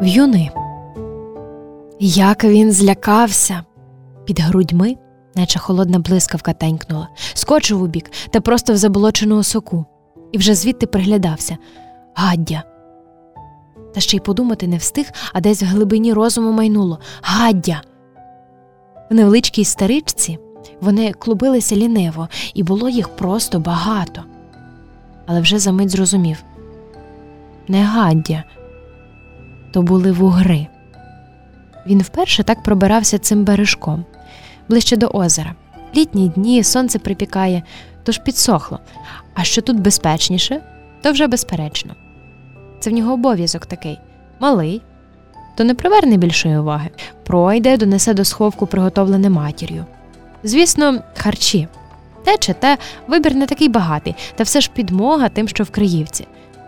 В'юни. Як він злякався під грудьми, наче холодна блискавка тенькнула, скочив у бік та просто в заболочену осоку, і вже звідти приглядався Гаддя. Та ще й подумати не встиг, а десь в глибині розуму майнуло Гаддя. В невеличкій старичці вони клубилися ліниво, і було їх просто багато. Але вже за мить зрозумів не гаддя, то були вугри. Він вперше так пробирався цим бережком, ближче до озера. Літні дні сонце припікає, тож підсохло. А що тут безпечніше, то вже безперечно. Це в нього обов'язок такий малий, то не приверне більшої уваги, пройде, донесе до сховку, приготовлене матір'ю. Звісно, харчі. Те чи те вибір не такий багатий, та все ж підмога тим, що в Криївці.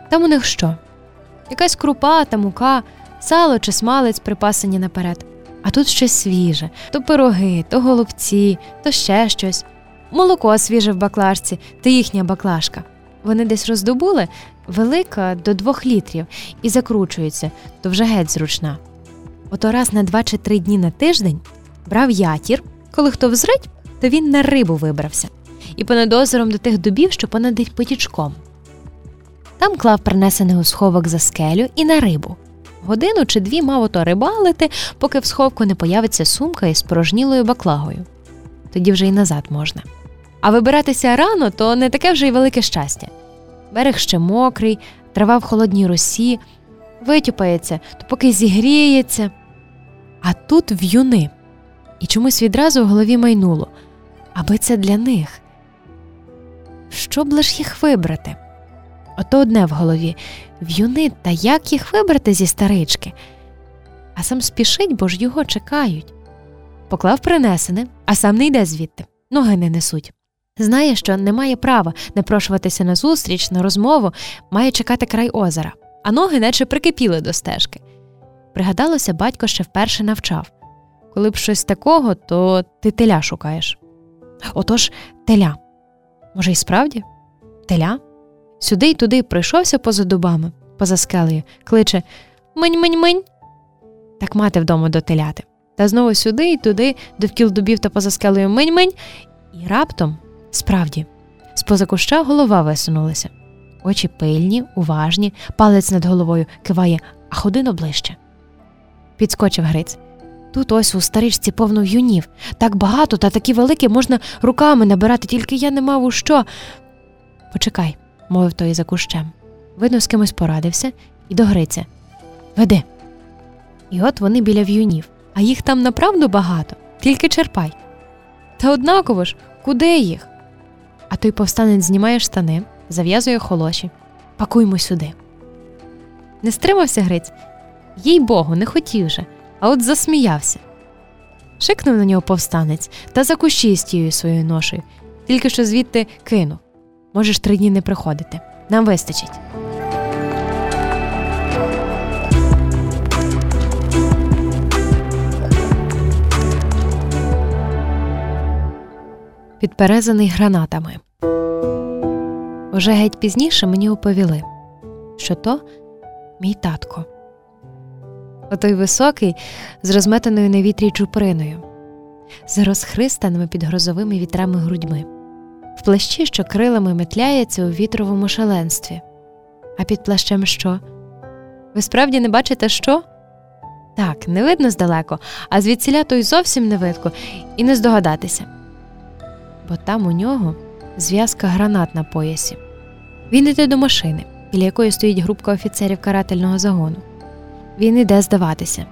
Там у них що? Якась крупа та мука, сало чи смалець припасані наперед. А тут щось свіже то пироги, то голубці, то ще щось. Молоко свіже в баклажці, та їхня баклажка. Вони десь роздобули велика до двох літрів і закручуються, то вже геть зручна. Ото раз на два чи три дні на тиждень брав ятір, коли хто взрить, то він на рибу вибрався, і понад озером до тих дубів, що понад потічком. Там клав принесений у сховок за скелю і на рибу. Годину чи дві мав ото рибалити, поки в сховку не появиться сумка із порожнілою баклагою. Тоді вже й назад можна. А вибиратися рано то не таке вже й велике щастя. Берег ще мокрий, трава в холодній росі, витюпається, то поки зігріється. А тут в'юни. І чомусь відразу в голові майнуло аби це для них. Що б лиш їх вибрати? Ото одне в голові в'юни, та як їх вибрати зі старички? А сам спішить, бо ж його чекають. Поклав принесене, а сам не йде звідти, ноги не несуть. Знає, що не має права напрошуватися на зустріч, на розмову, має чекати край озера, а ноги наче прикипіли до стежки. Пригадалося, батько ще вперше навчав коли б щось такого, то ти теля шукаєш. Отож, теля. Може, і справді? Теля? Сюди й туди пройшовся поза дубами, поза скелею, кличе Минь минь минь. Так мати вдома до теляти. Та знову сюди й туди, довкіл дубів та поза скелею минь минь. І раптом, справді, з поза куща голова висунулася. Очі пильні, уважні, палець над головою киває, а ходино ближче. Підскочив Гриць. Тут ось у старичці повно юнів. Так багато та такі великі можна руками набирати, тільки я не мав у що. Почекай, мовив той за кущем. Видно, з кимось порадився і до Гриця. Веди. І от вони біля в'юнів, а їх там направду багато, тільки черпай. Та однаково ж, куди їх? А той повстанець знімає штани, зав'язує холоші. Пакуймо сюди. Не стримався Гриць. Їй богу, не хотів же а от засміявся. Шикнув на нього повстанець та за кущі з тією своєю ношею, тільки що звідти кинув. Можеш три дні не приходити. Нам вистачить. Підперезаний гранатами. Уже геть пізніше мені оповіли, що то мій татко. Отой високий, з розметаною на вітрі чуприною, з розхристаними під грозовими вітрами грудьми, в плащі, що крилами метляється у вітровому шаленстві. А під плащем що? Ви справді не бачите що? Так, не видно здалеко, а звідсіля то й зовсім не видко, і не здогадатися. Бо там у нього зв'язка гранат на поясі. Він іде до машини, біля якої стоїть групка офіцерів карательного загону він іде здаватися.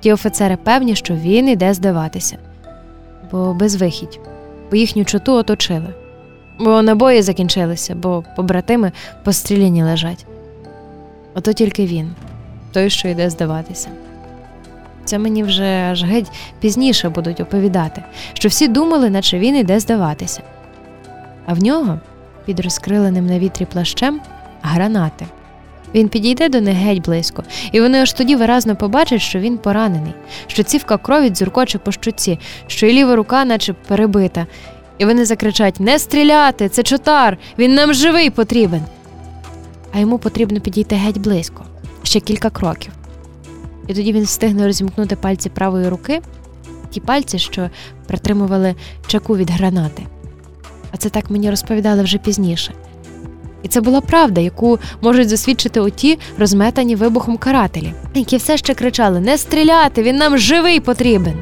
Ті офіцери певні, що він іде здаватися, бо безвихідь, бо їхню чоту оточили, бо набої закінчилися, бо побратими постріляні лежать. Ото тільки він, той, що йде здаватися. Це мені вже аж геть пізніше будуть оповідати, що всі думали, наче він іде здаватися. А в нього під розкриленим на вітрі плащем гранати. Він підійде до них геть близько, і вони аж тоді виразно побачать, що він поранений, що цівка крові дзюркоче по щуці, що й ліва рука, наче перебита. І вони закричать Не стріляти! Це чотар! Він нам живий потрібен. А йому потрібно підійти геть близько, ще кілька кроків. і тоді він встигне розімкнути пальці правої руки, ті пальці, що притримували чаку від гранати. А це так мені розповідали вже пізніше. І це була правда, яку можуть засвідчити оті розметані вибухом карателі, які все ще кричали: Не стріляти, він нам живий потрібен.